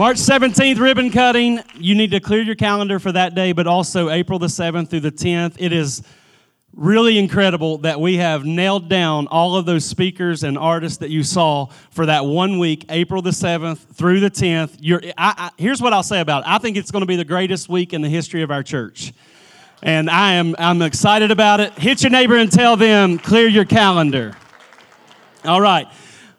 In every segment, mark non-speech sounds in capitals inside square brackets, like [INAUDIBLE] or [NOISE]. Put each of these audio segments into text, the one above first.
March 17th, ribbon cutting. You need to clear your calendar for that day, but also April the 7th through the 10th. It is really incredible that we have nailed down all of those speakers and artists that you saw for that one week, April the 7th through the 10th. I, I, here's what I'll say about it I think it's going to be the greatest week in the history of our church. And I am I'm excited about it. Hit your neighbor and tell them, clear your calendar. All right.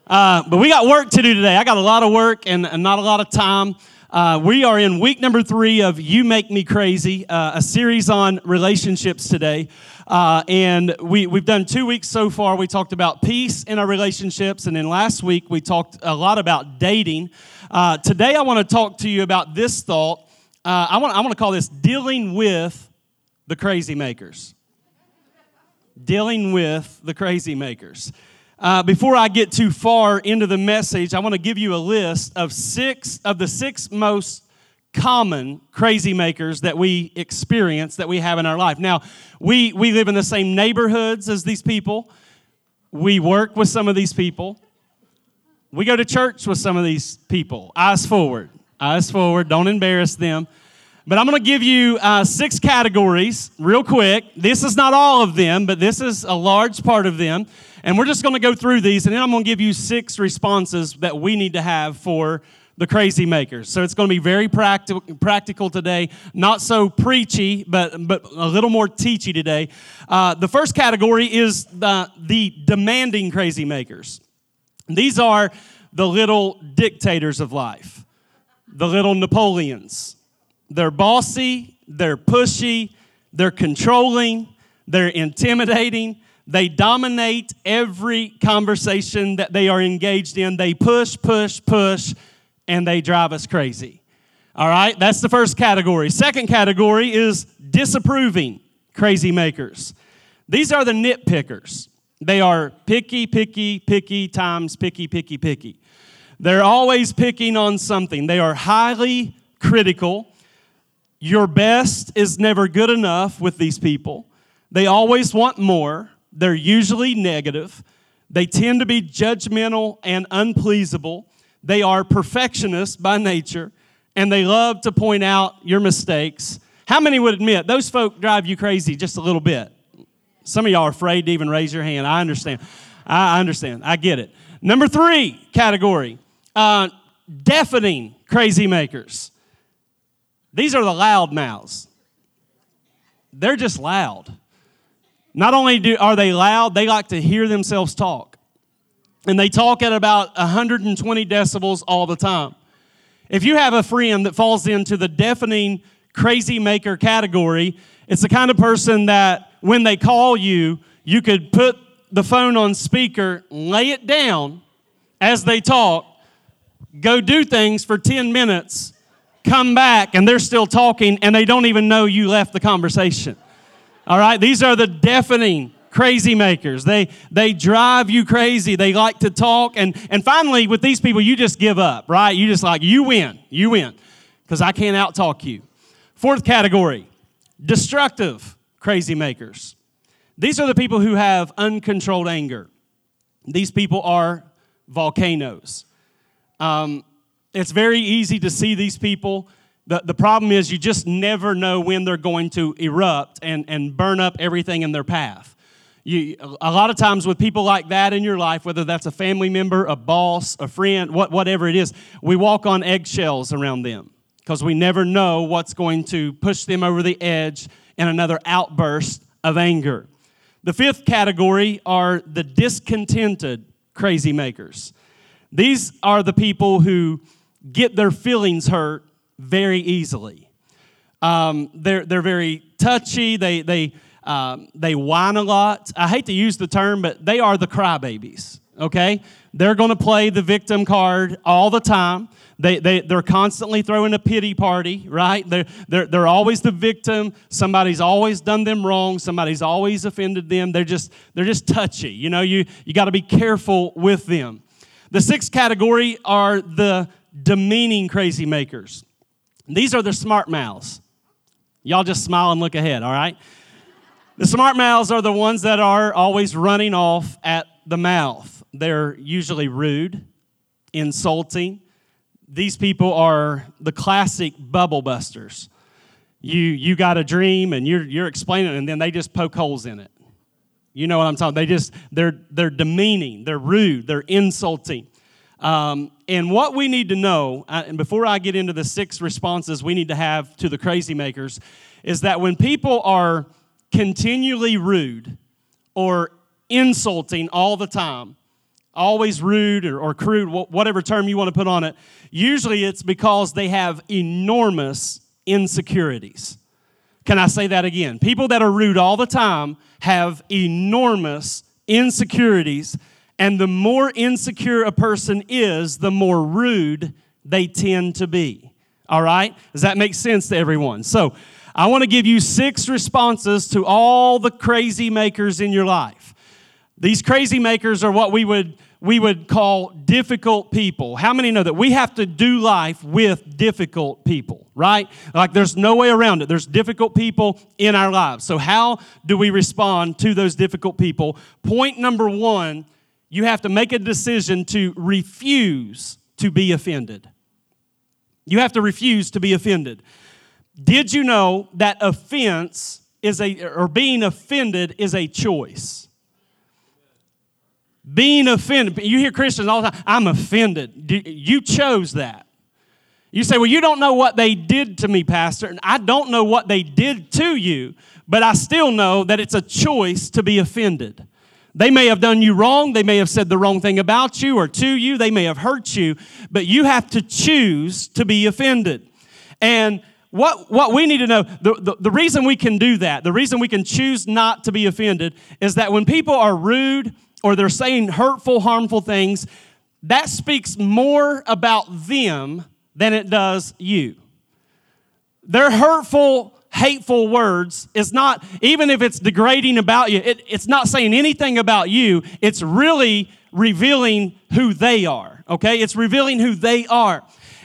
Uh, but we got work to do today. I got a lot of work and, and not a lot of time. Uh, we are in week number three of You Make Me Crazy, uh, a series on relationships today. Uh, and we, we've done two weeks so far. We talked about peace in our relationships. And then last week, we talked a lot about dating. Uh, today, I want to talk to you about this thought. Uh, I, want, I want to call this dealing with the crazy makers. Dealing with the crazy makers. Uh, before I get too far into the message, I want to give you a list of six of the six most common crazy makers that we experience that we have in our life. Now, we we live in the same neighborhoods as these people. We work with some of these people. We go to church with some of these people. Eyes forward. Eyes forward. Don't embarrass them. But I'm going to give you uh, six categories real quick. This is not all of them, but this is a large part of them. And we're just going to go through these, and then I'm going to give you six responses that we need to have for the crazy makers. So it's going to be very practical, practical today, not so preachy, but, but a little more teachy today. Uh, the first category is the, the demanding crazy makers. These are the little dictators of life, the little Napoleons they're bossy, they're pushy, they're controlling, they're intimidating. They dominate every conversation that they are engaged in. They push, push, push, and they drive us crazy. All right, that's the first category. Second category is disapproving crazy makers. These are the nitpickers. They are picky, picky, picky times picky, picky, picky. They're always picking on something. They are highly critical. Your best is never good enough with these people. They always want more. They're usually negative. They tend to be judgmental and unpleasable. They are perfectionists by nature, and they love to point out your mistakes. How many would admit those folk drive you crazy just a little bit? Some of y'all are afraid to even raise your hand. I understand. I understand. I get it. Number three category uh, deafening crazy makers. These are the loud mouths. They're just loud. Not only do, are they loud, they like to hear themselves talk. And they talk at about 120 decibels all the time. If you have a friend that falls into the deafening crazy maker category, it's the kind of person that when they call you, you could put the phone on speaker, lay it down as they talk, go do things for 10 minutes, come back and they're still talking and they don't even know you left the conversation. All right, these are the deafening crazy makers. They they drive you crazy. They like to talk and and finally with these people you just give up, right? You just like you win. You win cuz I can't outtalk you. Fourth category, destructive crazy makers. These are the people who have uncontrolled anger. These people are volcanoes. Um, it's very easy to see these people. The, the problem is you just never know when they're going to erupt and, and burn up everything in their path. You, a lot of times with people like that in your life, whether that's a family member, a boss, a friend, what, whatever it is, we walk on eggshells around them because we never know what's going to push them over the edge in another outburst of anger. The fifth category are the discontented crazy makers. These are the people who get their feelings hurt very easily. Um, they're, they're very touchy. They, they, um, they whine a lot. I hate to use the term, but they are the crybabies. okay? They're going to play the victim card all the time. They, they, they're constantly throwing a pity party, right? They're, they're, they're always the victim. Somebody's always done them wrong. Somebody's always offended them. They're just, they're just touchy. You know, you, you got to be careful with them. The sixth category are the demeaning crazy makers. These are the smart mouths. Y'all just smile and look ahead, all right? The smart mouths are the ones that are always running off at the mouth. They're usually rude, insulting. These people are the classic bubble busters. You, you got a dream and you're, you're explaining it, and then they just poke holes in it. You know what I'm talking? They just they're they're demeaning, they're rude, they're insulting. Um, and what we need to know, uh, and before I get into the six responses we need to have to the crazy makers, is that when people are continually rude or insulting all the time, always rude or, or crude, whatever term you want to put on it, usually it's because they have enormous insecurities. Can I say that again? People that are rude all the time have enormous insecurities and the more insecure a person is, the more rude they tend to be. All right? Does that make sense to everyone? So, I want to give you six responses to all the crazy makers in your life. These crazy makers are what we would we would call difficult people. How many know that we have to do life with difficult people, right? Like there's no way around it. There's difficult people in our lives. So how do we respond to those difficult people? Point number 1 you have to make a decision to refuse to be offended. You have to refuse to be offended. Did you know that offense is a, or being offended is a choice? Being offended, you hear Christians all the time, I'm offended. You chose that. You say, Well, you don't know what they did to me, Pastor. And I don't know what they did to you, but I still know that it's a choice to be offended. They may have done you wrong. They may have said the wrong thing about you or to you. They may have hurt you, but you have to choose to be offended. And what, what we need to know, the, the, the, reason we can do that, the reason we can choose not to be offended, is that when people are rude or they're saying hurtful, harmful things, that speaks more about them than it does you. They're hurtful hateful words is not, even if it's degrading about you, it, it's not saying anything about you. It's really revealing who they are, okay? It's revealing who they are.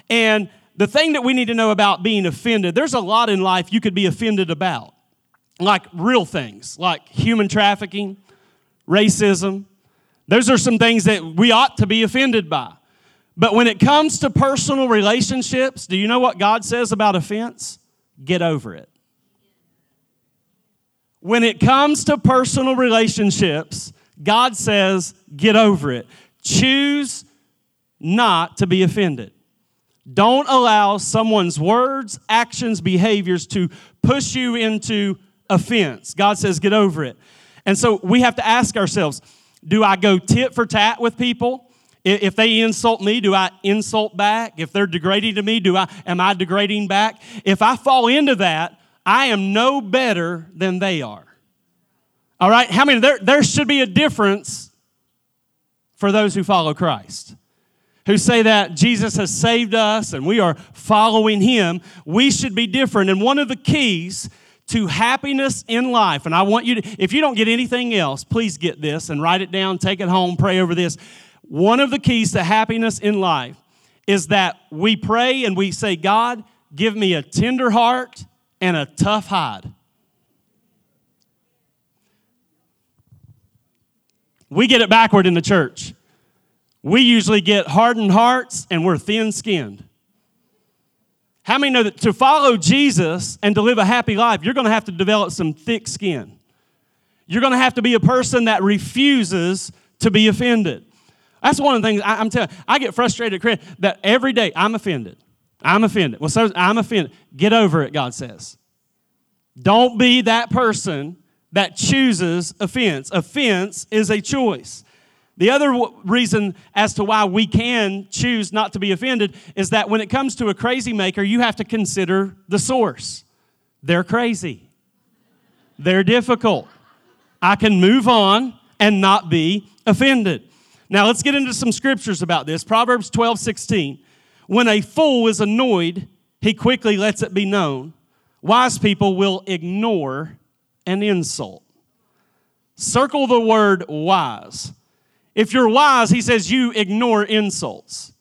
And the thing that we need to know about being offended, there's a lot in life you could be offended about, like real things, like human trafficking, racism. Those are some things that we ought to be offended by. But when it comes to personal relationships, do you know what God says about offense? Get over it. When it comes to personal relationships, God says, get over it. Choose not to be offended. Don't allow someone's words, actions, behaviors to push you into offense. God says, get over it. And so we have to ask ourselves do I go tit for tat with people? If they insult me, do I insult back? If they're degrading to me, do I am I degrading back? If I fall into that, I am no better than they are. All right? How many? There, there should be a difference for those who follow Christ, who say that Jesus has saved us and we are following him. We should be different. And one of the keys to happiness in life, and I want you to, if you don't get anything else, please get this and write it down, take it home, pray over this. One of the keys to happiness in life is that we pray and we say, God, give me a tender heart and a tough hide. We get it backward in the church. We usually get hardened hearts and we're thin skinned. How many know that to follow Jesus and to live a happy life, you're going to have to develop some thick skin? You're going to have to be a person that refuses to be offended. That's one of the things I, am telling. I get frustrated that every day I'm offended. I'm offended. Well, so I'm offended. Get over it, God says. Don't be that person that chooses offense. Offense is a choice. The other reason as to why we can choose not to be offended is that when it comes to a crazy maker, you have to consider the source. They're crazy, they're difficult. I can move on and not be offended. Now let's get into some scriptures about this. Proverbs 12, 16. When a fool is annoyed, he quickly lets it be known. Wise people will ignore an insult. Circle the word wise. If you're wise, he says you ignore insults.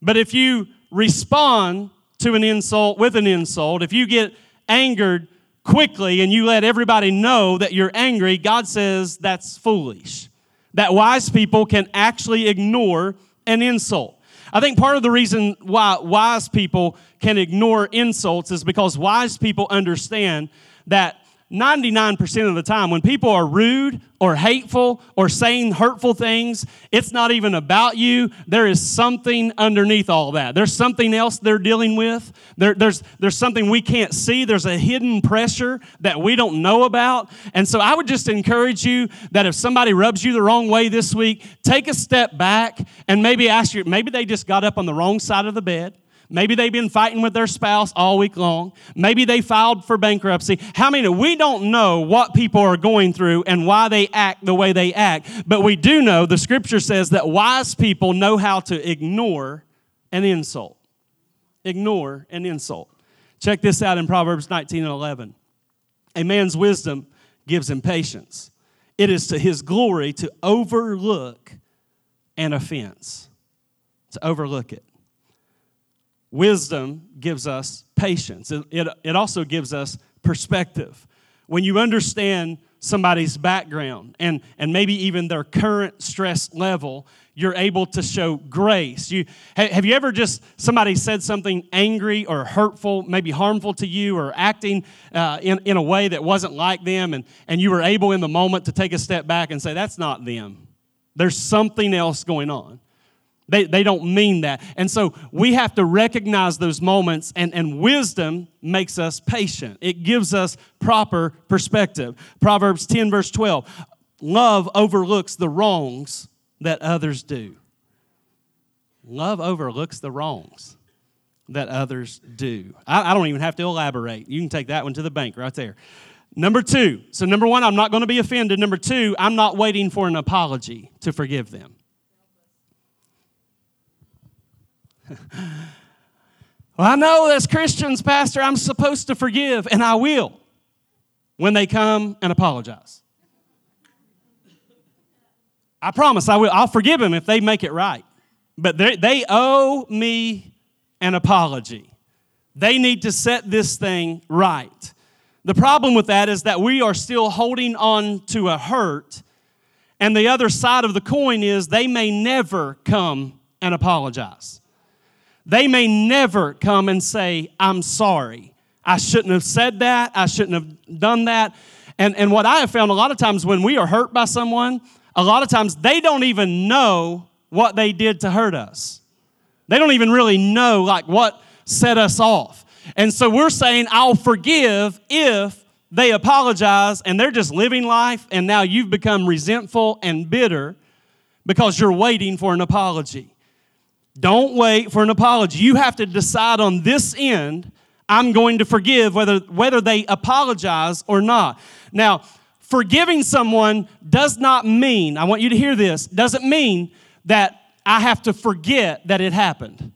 But if you respond to an insult with an insult, if you get angered quickly and you let everybody know that you're angry, God says that's foolish. That wise people can actually ignore an insult. I think part of the reason why wise people can ignore insults is because wise people understand that 99% of the time, when people are rude or hateful or saying hurtful things, it's not even about you. There is something underneath all that. There's something else they're dealing with. There, there's, there's something we can't see. There's a hidden pressure that we don't know about. And so I would just encourage you that if somebody rubs you the wrong way this week, take a step back and maybe ask you, maybe they just got up on the wrong side of the bed. Maybe they've been fighting with their spouse all week long. Maybe they filed for bankruptcy. How many? We don't know what people are going through and why they act the way they act, but we do know the scripture says that wise people know how to ignore an insult. Ignore an insult. Check this out in Proverbs 19 and 11. A man's wisdom gives him patience. It is to his glory to overlook an offense, to overlook it. Wisdom gives us patience, it, it, it also gives us perspective. When you understand somebody's background and, and maybe even their current stress level, you're able to show grace. You, have you ever just, somebody said something angry or hurtful, maybe harmful to you, or acting uh, in, in a way that wasn't like them, and, and you were able in the moment to take a step back and say, That's not them. There's something else going on. They, they don't mean that. And so we have to recognize those moments, and, and wisdom makes us patient. It gives us proper perspective. Proverbs 10, verse 12 love overlooks the wrongs that others do. Love overlooks the wrongs that others do. I, I don't even have to elaborate. You can take that one to the bank right there. Number two, so number one, I'm not going to be offended. Number two, I'm not waiting for an apology to forgive them. [LAUGHS] well, I know as Christians, Pastor, I'm supposed to forgive, and I will when they come and apologize. I promise I will. I'll forgive them if they make it right. But they owe me an apology. They need to set this thing right. The problem with that is that we are still holding on to a hurt, and the other side of the coin is they may never come and apologize. They may never come and say, I'm sorry. I shouldn't have said that. I shouldn't have done that. And, and what I have found a lot of times when we are hurt by someone, a lot of times they don't even know what they did to hurt us. They don't even really know like what set us off. And so we're saying, I'll forgive if they apologize and they're just living life and now you've become resentful and bitter because you're waiting for an apology. Don't wait for an apology. You have to decide on this end, I'm going to forgive whether, whether they apologize or not. Now, forgiving someone does not mean, I want you to hear this, doesn't mean that I have to forget that it happened.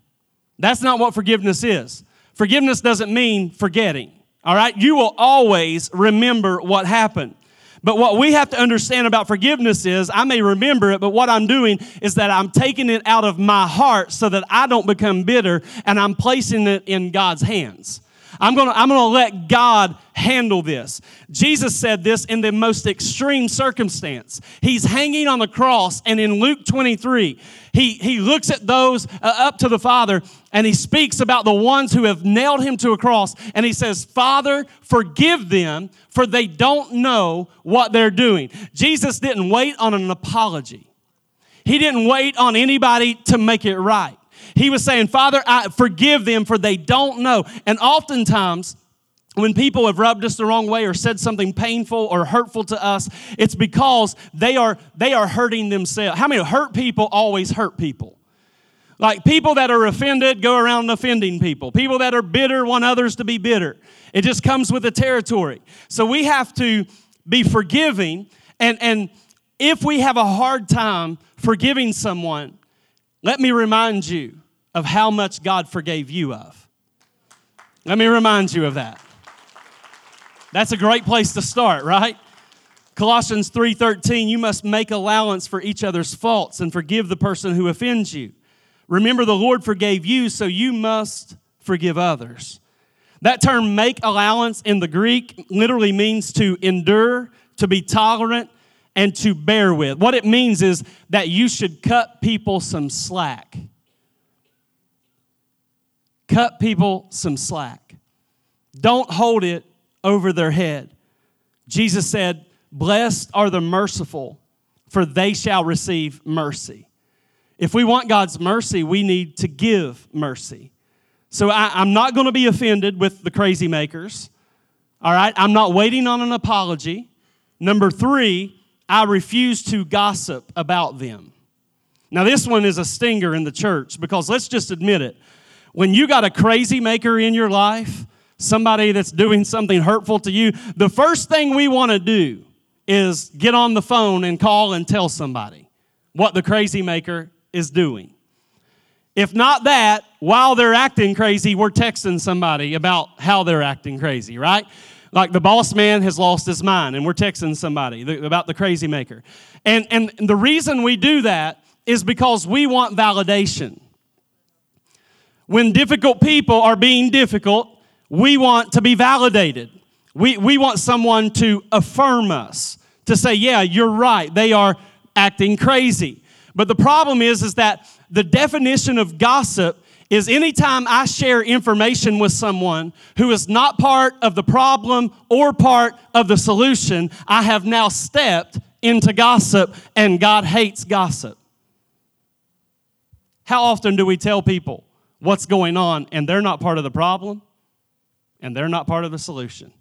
That's not what forgiveness is. Forgiveness doesn't mean forgetting. All right? You will always remember what happened. But what we have to understand about forgiveness is I may remember it, but what I'm doing is that I'm taking it out of my heart so that I don't become bitter and I'm placing it in God's hands. I'm going to I'm going to let God handle this. Jesus said this in the most extreme circumstance. He's hanging on the cross, and in Luke 23, he, he looks at those uh, up to the Father and he speaks about the ones who have nailed him to a cross. And he says, Father, forgive them, for they don't know what they're doing. Jesus didn't wait on an apology, he didn't wait on anybody to make it right. He was saying, Father, I forgive them for they don't know. And oftentimes, when people have rubbed us the wrong way or said something painful or hurtful to us, it's because they are they are hurting themselves. How many hurt people always hurt people? Like people that are offended go around offending people. People that are bitter want others to be bitter. It just comes with the territory. So we have to be forgiving and and if we have a hard time forgiving someone, let me remind you of how much God forgave you of. Let me remind you of that. That's a great place to start, right? Colossians 3:13 you must make allowance for each other's faults and forgive the person who offends you. Remember the Lord forgave you so you must forgive others. That term make allowance in the Greek literally means to endure, to be tolerant, and to bear with. What it means is that you should cut people some slack. Cut people some slack. Don't hold it over their head. Jesus said, Blessed are the merciful, for they shall receive mercy. If we want God's mercy, we need to give mercy. So I, am not going to be offended with the crazy makers. All right? I'm not waiting on an apology. Number three, I refuse to gossip about them. Now, this one is a stinger in the church because let's just admit it. When you got a crazy maker in your life, somebody that's doing something hurtful to you, the first thing we want to do is get on the phone and call and tell somebody what the crazy maker is doing. If not that, while they're acting crazy, we're texting somebody about how they're acting crazy, right? Like the boss man has lost his mind, and we're texting somebody about the crazy maker. And, and the reason we do that is because we want validation. When difficult people are being difficult, we want to be validated. We, we want someone to affirm us, to say, yeah, you're right, they are acting crazy. But the problem is, is that the definition of gossip is anytime I share information with someone who is not part of the problem or part of the solution, I have now stepped into gossip, and God hates gossip. How often do we tell people what's going on and they're not part of the problem and they're not part of the solution?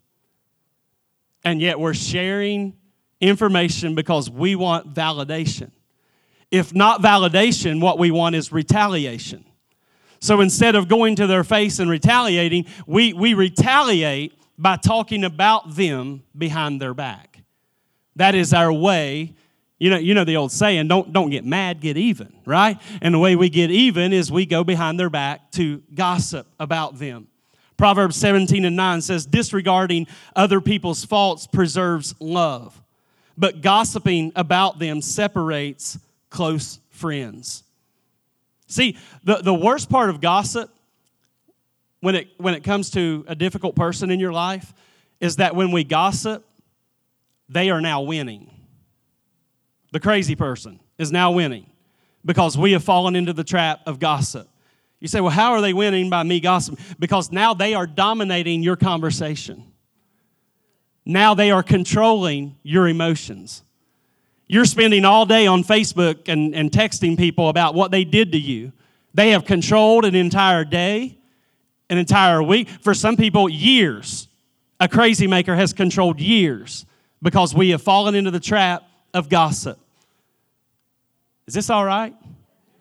And yet we're sharing information because we want validation. If not validation, what we want is retaliation. So instead of going to their face and retaliating, we, we retaliate by talking about them behind their back. That is our way. You know, you know the old saying, don't, don't get mad, get even, right? And the way we get even is we go behind their back to gossip about them. Proverbs 17 and 9 says, disregarding other people's faults preserves love, but gossiping about them separates close friends. See, the, the worst part of gossip when it, when it comes to a difficult person in your life is that when we gossip, they are now winning. The crazy person is now winning because we have fallen into the trap of gossip. You say, well, how are they winning by me gossiping? Because now they are dominating your conversation. Now they are controlling your emotions. You're spending all day on Facebook and, and texting people about what they did to you. They have controlled an entire day, an entire week. For some people, years. A crazy maker has controlled years because we have fallen into the trap of gossip. Is this all right?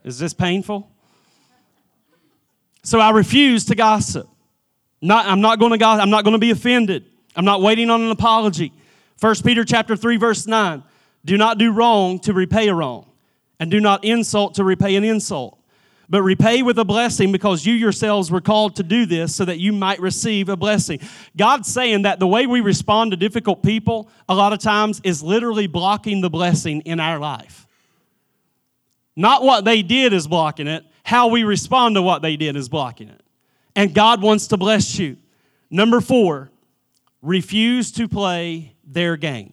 Is this painful? So I refuse to gossip. Not, I'm not going to gossip. I'm not going to be offended. I'm not waiting on an apology. 1 Peter chapter 3 verse 9. Do not do wrong to repay a wrong, and do not insult to repay an insult. But repay with a blessing because you yourselves were called to do this so that you might receive a blessing. God's saying that the way we respond to difficult people a lot of times is literally blocking the blessing in our life. Not what they did is blocking it, how we respond to what they did is blocking it. And God wants to bless you. Number four, refuse to play their game.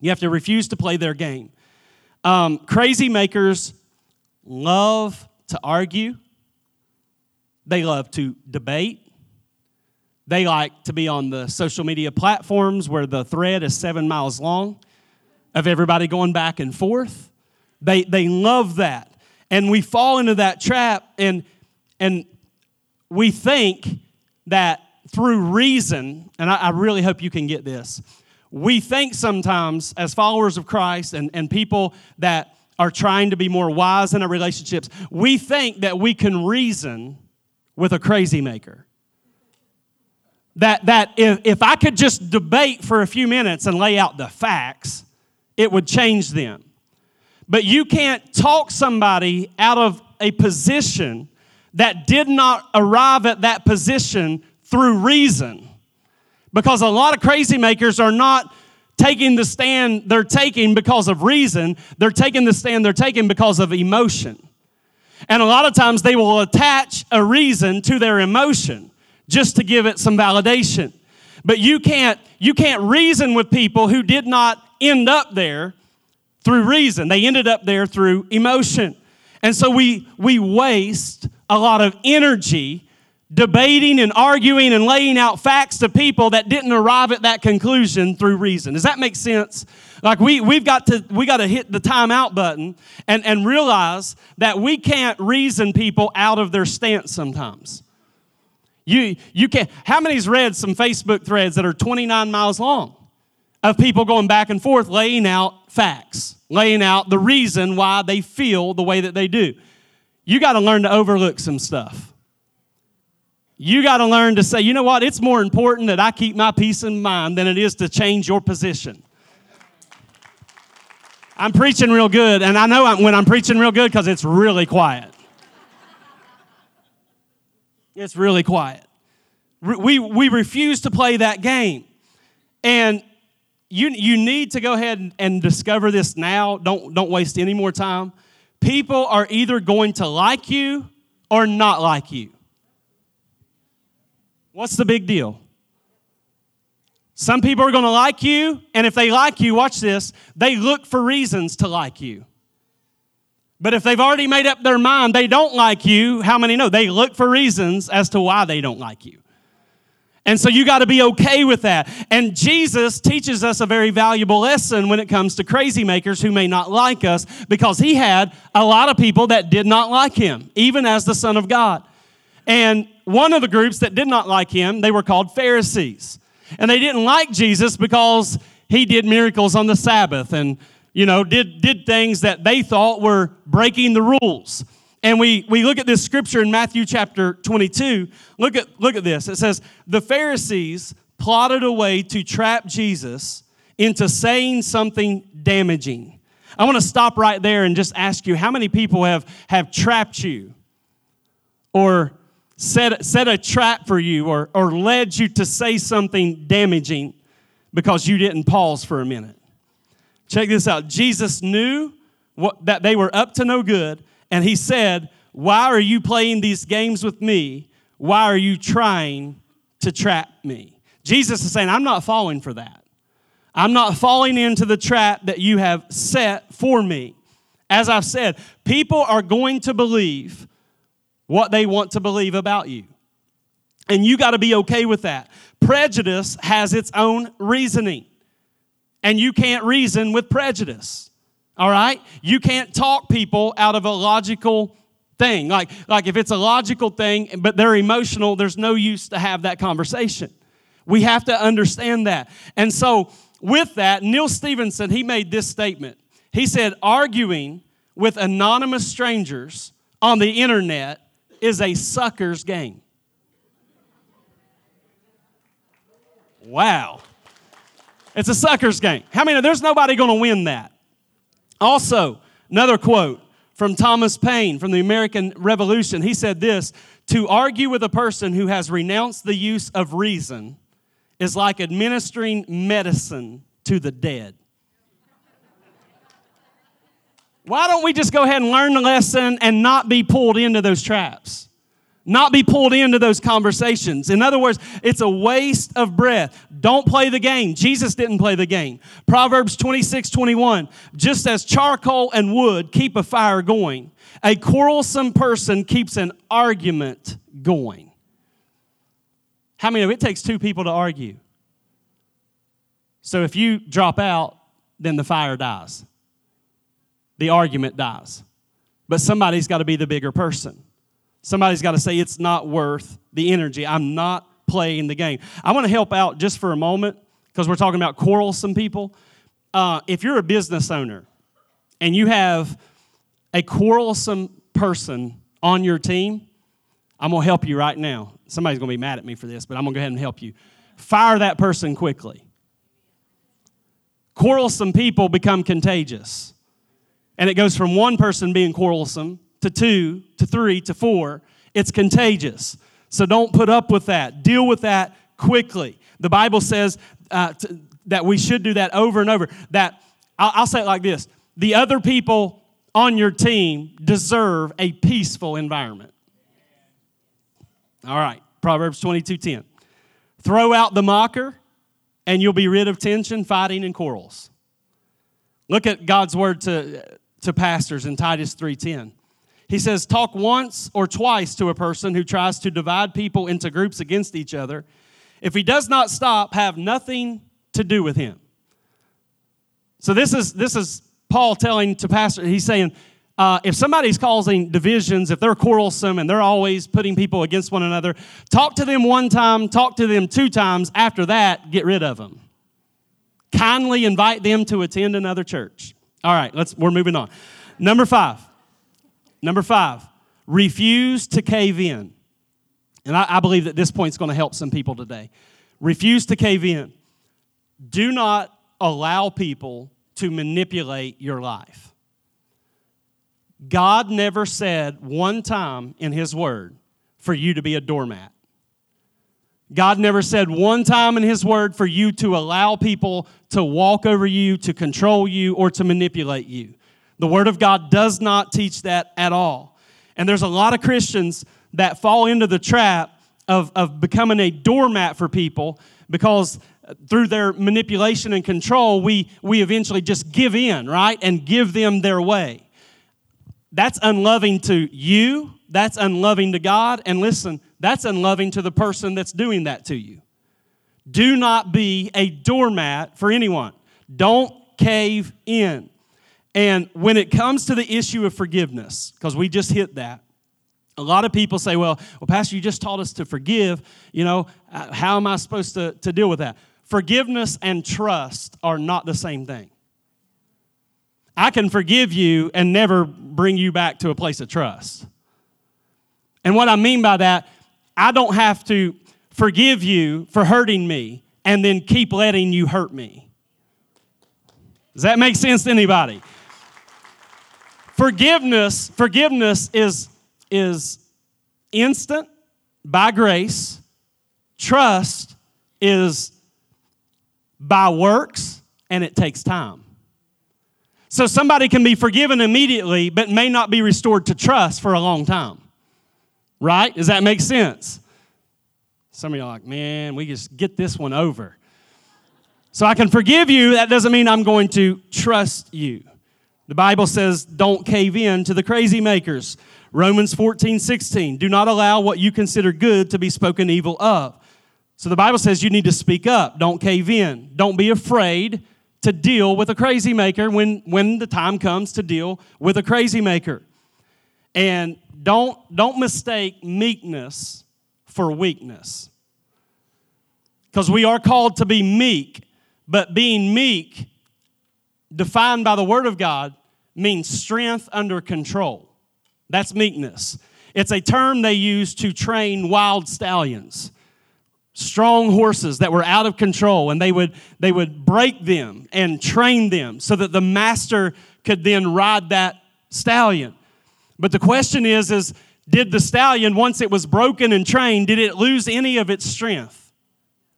You have to refuse to play their game. Um, crazy makers love to argue, they love to debate. They like to be on the social media platforms where the thread is seven miles long of everybody going back and forth. They, they love that. And we fall into that trap and, and we think that through reason, and I, I really hope you can get this we think sometimes as followers of Christ and, and people that are trying to be more wise in our relationships, we think that we can reason with a crazy maker. That, that if, if I could just debate for a few minutes and lay out the facts, it would change them. But you can't talk somebody out of a position that did not arrive at that position through reason. Because a lot of crazy makers are not taking the stand they're taking because of reason, they're taking the stand they're taking because of emotion. And a lot of times they will attach a reason to their emotion just to give it some validation. But you can't you can't reason with people who did not end up there through reason. They ended up there through emotion. And so we we waste a lot of energy debating and arguing and laying out facts to people that didn't arrive at that conclusion through reason. Does that make sense? Like we, we've got to, we got to hit the timeout button and, and realize that we can't reason people out of their stance sometimes. You, you can how many's read some Facebook threads that are 29 miles long of people going back and forth laying out facts, laying out the reason why they feel the way that they do. You got to learn to overlook some stuff. You got to learn to say, you know what, it's more important that I keep my peace in mind than it is to change your position. I'm preaching real good, and I know I'm, when I'm preaching real good because it's really quiet. It's really quiet. We, we refuse to play that game. And you, you need to go ahead and, and discover this now. Don't, don't waste any more time. People are either going to like you or not like you. What's the big deal? Some people are going to like you, and if they like you, watch this, they look for reasons to like you. But if they've already made up their mind they don't like you, how many know? They look for reasons as to why they don't like you. And so you got to be okay with that. And Jesus teaches us a very valuable lesson when it comes to crazy makers who may not like us because he had a lot of people that did not like him, even as the Son of God. And one of the groups that did not like him, they were called Pharisees. And they didn't like Jesus because he did miracles on the Sabbath and, you know, did, did things that they thought were breaking the rules. And we, we look at this scripture in Matthew chapter 22. Look at, look at this. It says, The Pharisees plotted a way to trap Jesus into saying something damaging. I want to stop right there and just ask you how many people have, have trapped you or set, set a trap for you or, or led you to say something damaging because you didn't pause for a minute. Check this out. Jesus knew what, that they were up to no good, and he said, Why are you playing these games with me? Why are you trying to trap me? Jesus is saying, I'm not falling for that. I'm not falling into the trap that you have set for me. As I've said, people are going to believe what they want to believe about you. And you got to be okay with that. Prejudice has its own reasoning, and you can't reason with prejudice. All right? You can't talk people out of a logical thing. Like, like if it's a logical thing, but they're emotional, there's no use to have that conversation. We have to understand that. And so, with that, Neal Stephenson, he made this statement. He said, arguing with anonymous strangers on the internet is a sucker's game. Wow. It's a sucker's game. How many? There's nobody going to win that. Also, another quote from Thomas Paine from the American Revolution. He said this To argue with a person who has renounced the use of reason is like administering medicine to the dead. Why don't we just go ahead and learn the lesson and not be pulled into those traps? Not be pulled into those conversations. In other words, it's a waste of breath. Don't play the game. Jesus didn't play the game. Proverbs 26 21. Just as charcoal and wood keep a fire going, a quarrelsome person keeps an argument going. How many of it takes two people to argue? So if you drop out, then the fire dies the argument dies. But somebody's got to be the bigger person. Somebody's got to say, it's not worth the energy. I'm not playing the game. I want to help out just for a moment because we're talking about quarrelsome people. Uh, if you're a business owner and you have a quarrelsome person on your team, I'm going to help you right now. Somebody's going to be mad at me for this, but I'm going to go ahead and help you. Fire that person quickly. quarrelsome people become contagious. And it goes from one person being quarrelsome to two to three to four. It's contagious. So don't put up with that. Deal with that quickly. The Bible says uh, that we should do that over and over. That I'll, I'll say it like this the other people on your team deserve a peaceful environment. All right, Proverbs 22 10. Throw out the mocker, and you'll be rid of tension, fighting, and quarrels. Look at God's word to, to pastors in Titus 3:10. He says, Talk once or twice to a person who tries to divide people into groups against each other. If he does not stop, have nothing to do with him. So this is this is Paul telling to pastor. He's saying, uh, if somebody's causing divisions, if they're quarrelsome and they're always putting people against one another, talk to them one time, talk to them two times. After that, get rid of them. Kindly invite them to attend another church. All right, let's. We're moving on. Number five. Number five. Refuse to cave in. And I, I believe that this point is going to help some people today. Refuse to cave in. Do not allow people to manipulate your life. God never said one time in His Word for you to be a doormat. God never said one time in His Word for you to allow people to walk over you, to control you, or to manipulate you. The Word of God does not teach that at all. And there's a lot of Christians that fall into the trap of, of becoming a doormat for people because through their manipulation and control, we, we eventually just give in, right? And give them their way. That's unloving to you. That's unloving to God. And listen, that's unloving to the person that's doing that to you. Do not be a doormat for anyone. Don't cave in. And when it comes to the issue of forgiveness, because we just hit that, a lot of people say, well, well, Pastor, you just taught us to forgive. You know, uh, how am I supposed to, to deal with that? Forgiveness and trust are not the same thing. I can forgive you and never bring you back to a place of trust. And what I mean by that, I don't have to forgive you for hurting me and then keep letting you hurt me. Does that make sense to anybody? Forgiveness, forgiveness is, is instant by grace. Trust is by works, and it takes time. So somebody can be forgiven immediately, but may not be restored to trust for a long time. Right? Does that make sense? Some of you are like, man, we just get this one over. So I can forgive you, that doesn't mean I'm going to trust you. The Bible says, don't cave in to the crazy makers. Romans 14, 16. Do not allow what you consider good to be spoken evil of. So the Bible says you need to speak up. Don't cave in. Don't be afraid to deal with a crazy maker when, when the time comes to deal with a crazy maker. And don't, don't mistake meekness for weakness. Because we are called to be meek, but being meek, defined by the Word of God, means strength under control. That's meekness. It's a term they use to train wild stallions strong horses that were out of control and they would they would break them and train them so that the master could then ride that stallion but the question is is did the stallion once it was broken and trained did it lose any of its strength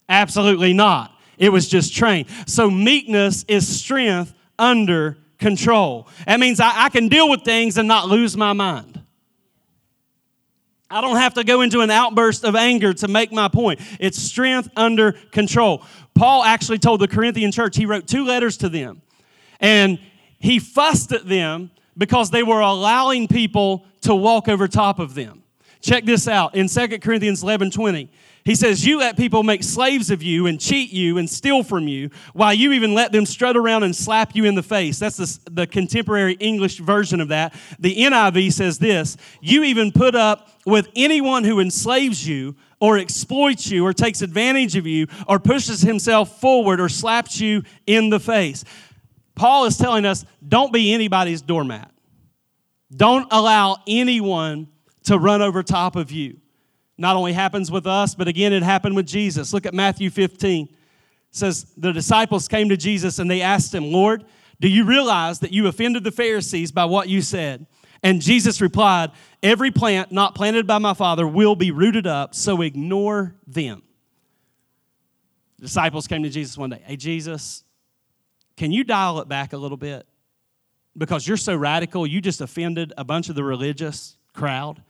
absolutely not it was just trained so meekness is strength under control that means I, I can deal with things and not lose my mind I don't have to go into an outburst of anger to make my point. It's strength under control. Paul actually told the Corinthian church, he wrote two letters to them. And he fussed at them because they were allowing people to walk over top of them. Check this out in 2 Corinthians 11 20. He says, You let people make slaves of you and cheat you and steal from you, while you even let them strut around and slap you in the face. That's the, the contemporary English version of that. The NIV says this You even put up with anyone who enslaves you or exploits you or takes advantage of you or pushes himself forward or slaps you in the face. Paul is telling us don't be anybody's doormat. Don't allow anyone to run over top of you not only happens with us, but again, it happened with Jesus. Look at Matthew 15. says the disciples came to Jesus and they asked him, Lord, do you realize that you offended the Pharisees by what you said? And Jesus replied, Every plant not planted by my Father will be rooted up, so ignore them. The disciples came to Jesus one day. Hey, Jesus, can you dial it back a little bit? Because you're so radical, you just offended a bunch of the religious crowd.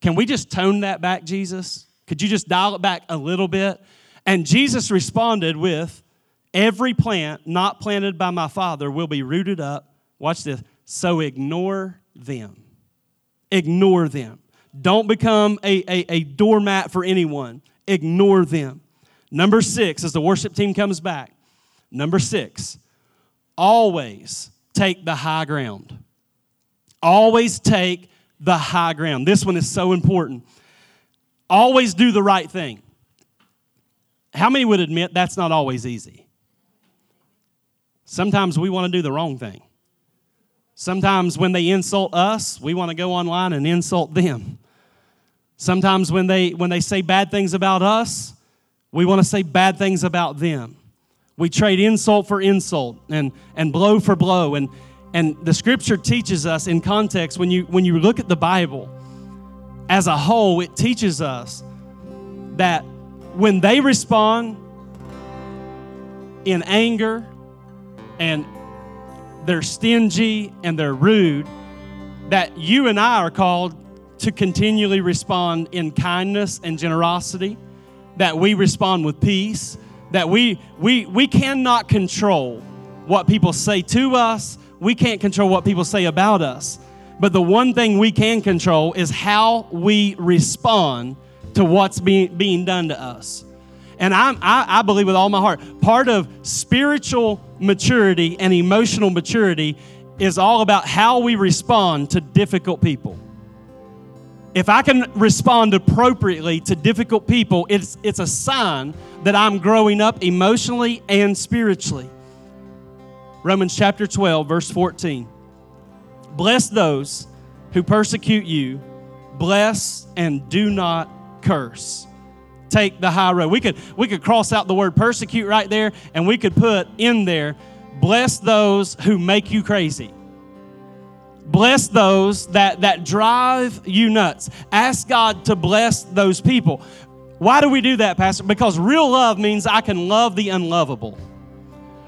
Can we just tone that back, Jesus? Could you just dial it back a little bit? And Jesus responded with, Every plant not planted by my Father will be rooted up. Watch this. So ignore them. Ignore them. Don't become a, a, a doormat for anyone. Ignore them. Number six, as the worship team comes back, number six, always take the high ground. Always take the high ground. This one is so important. Always do the right thing. How many would admit that's not always easy? Sometimes we want to do the wrong thing. Sometimes when they insult us, we want to go online and insult them. Sometimes when they when they say bad things about us, we want to say bad things about them. We trade insult for insult and, and blow for blow. And, and the scripture teaches us in context, when you, when you look at the Bible as a whole, it teaches us that when they respond in anger and they're stingy and they're rude, that you and I are called to continually respond in kindness and generosity, that we respond with peace, that we we we cannot control what people say to us, we can't control what people say about us. But the one thing we can control is how we respond to what's being, being done to us. And I, I believe with all my heart, part of spiritual maturity and emotional maturity is all about how we respond to difficult people. If I can respond appropriately to difficult people, it's, it's a sign that I'm growing up emotionally and spiritually. Romans chapter 12, verse 14. Bless those who persecute you, bless and do not curse take the high road. We could we could cross out the word persecute right there and we could put in there bless those who make you crazy. Bless those that that drive you nuts. Ask God to bless those people. Why do we do that, pastor? Because real love means I can love the unlovable.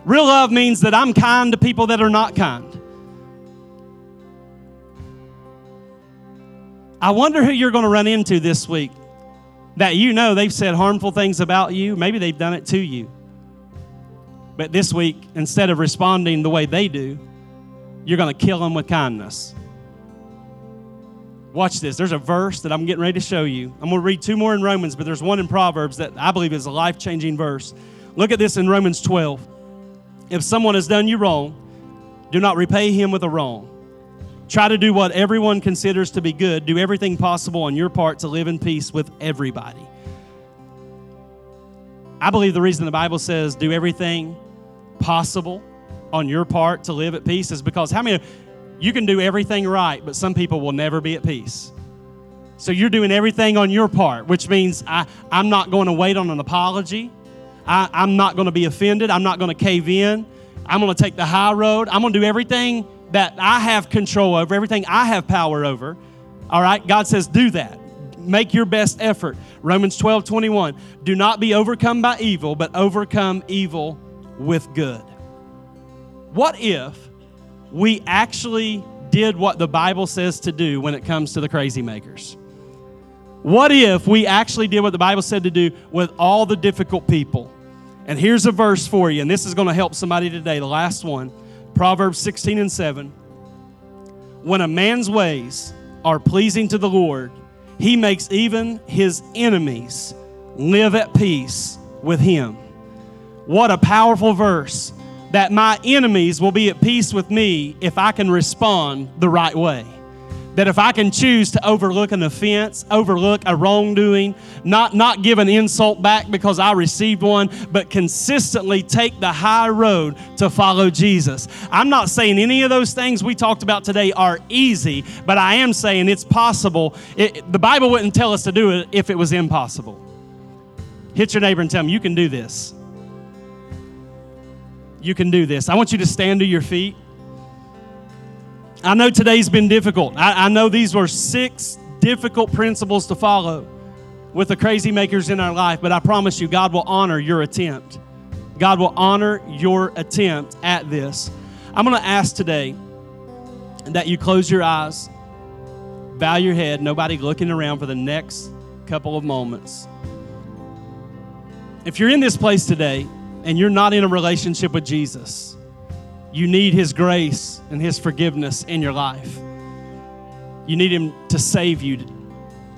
Real love means that I'm kind to people that are not kind. I wonder who you're going to run into this week that you know they've said harmful things about you. Maybe they've done it to you. But this week, instead of responding the way they do, you're going to kill them with kindness. Watch this. There's a verse that I'm getting ready to show you. I'm going to read two more in Romans, but there's one in Proverbs that I believe is a life changing verse. Look at this in Romans 12. If someone has done you wrong, do not repay him with a wrong. Try to do what everyone considers to be good. Do everything possible on your part to live in peace with everybody. I believe the reason the Bible says do everything possible on your part to live at peace is because how many you can do everything right, but some people will never be at peace. So you're doing everything on your part, which means I, I'm not going to wait on an apology. I, I'm not going to be offended. I'm not going to cave in. I'm going to take the high road. I'm going to do everything that I have control over, everything I have power over. All right, God says, do that. Make your best effort. Romans 12, 21. Do not be overcome by evil, but overcome evil with good. What if we actually did what the Bible says to do when it comes to the crazy makers? What if we actually did what the Bible said to do with all the difficult people? And here's a verse for you, and this is going to help somebody today, the last one. Proverbs 16 and 7. When a man's ways are pleasing to the Lord, he makes even his enemies live at peace with him. What a powerful verse that my enemies will be at peace with me if I can respond the right way that if I can choose to overlook an offense, overlook a wrongdoing, not, not give an insult back because I received one, but consistently take the high road to follow Jesus. I'm not saying any of those things we talked about today are easy, but I am saying it's possible. It, the Bible wouldn't tell us to do it if it was impossible. Hit your neighbor and tell him, You can do this. you can do this. I want you to stand to your feet. I know today's been difficult. I, I know these were six difficult principles to follow with the crazy makers in our life, but I promise you, God will honor your attempt. God will honor your attempt at this. I'm going to ask today that you close your eyes, bow your head, nobody looking around for the next couple of moments. If you're in this place today and you're not in a relationship with Jesus, you need His grace and His forgiveness in your life. You need Him to save you,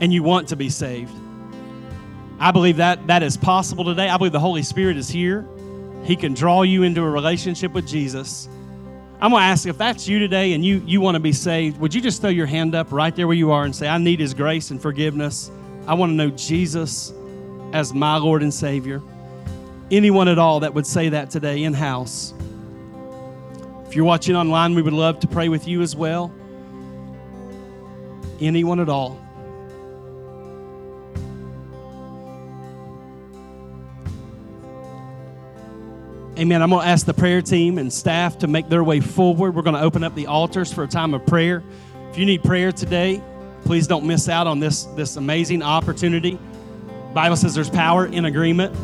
and you want to be saved. I believe that that is possible today. I believe the Holy Spirit is here. He can draw you into a relationship with Jesus. I'm going to ask if that's you today and you, you want to be saved, would you just throw your hand up right there where you are and say, I need His grace and forgiveness. I want to know Jesus as my Lord and Savior. Anyone at all that would say that today in house. If you're watching online, we would love to pray with you as well. Anyone at all. Amen. I'm going to ask the prayer team and staff to make their way forward. We're going to open up the altars for a time of prayer. If you need prayer today, please don't miss out on this, this amazing opportunity. Bible says there's power in agreement.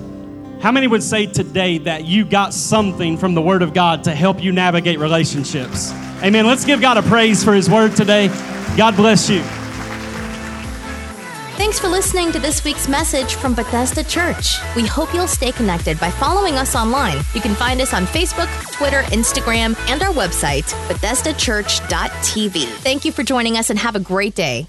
How many would say today that you got something from the Word of God to help you navigate relationships? Amen. Let's give God a praise for His Word today. God bless you. Thanks for listening to this week's message from Bethesda Church. We hope you'll stay connected by following us online. You can find us on Facebook, Twitter, Instagram, and our website, BethesdaChurch.tv. Thank you for joining us and have a great day.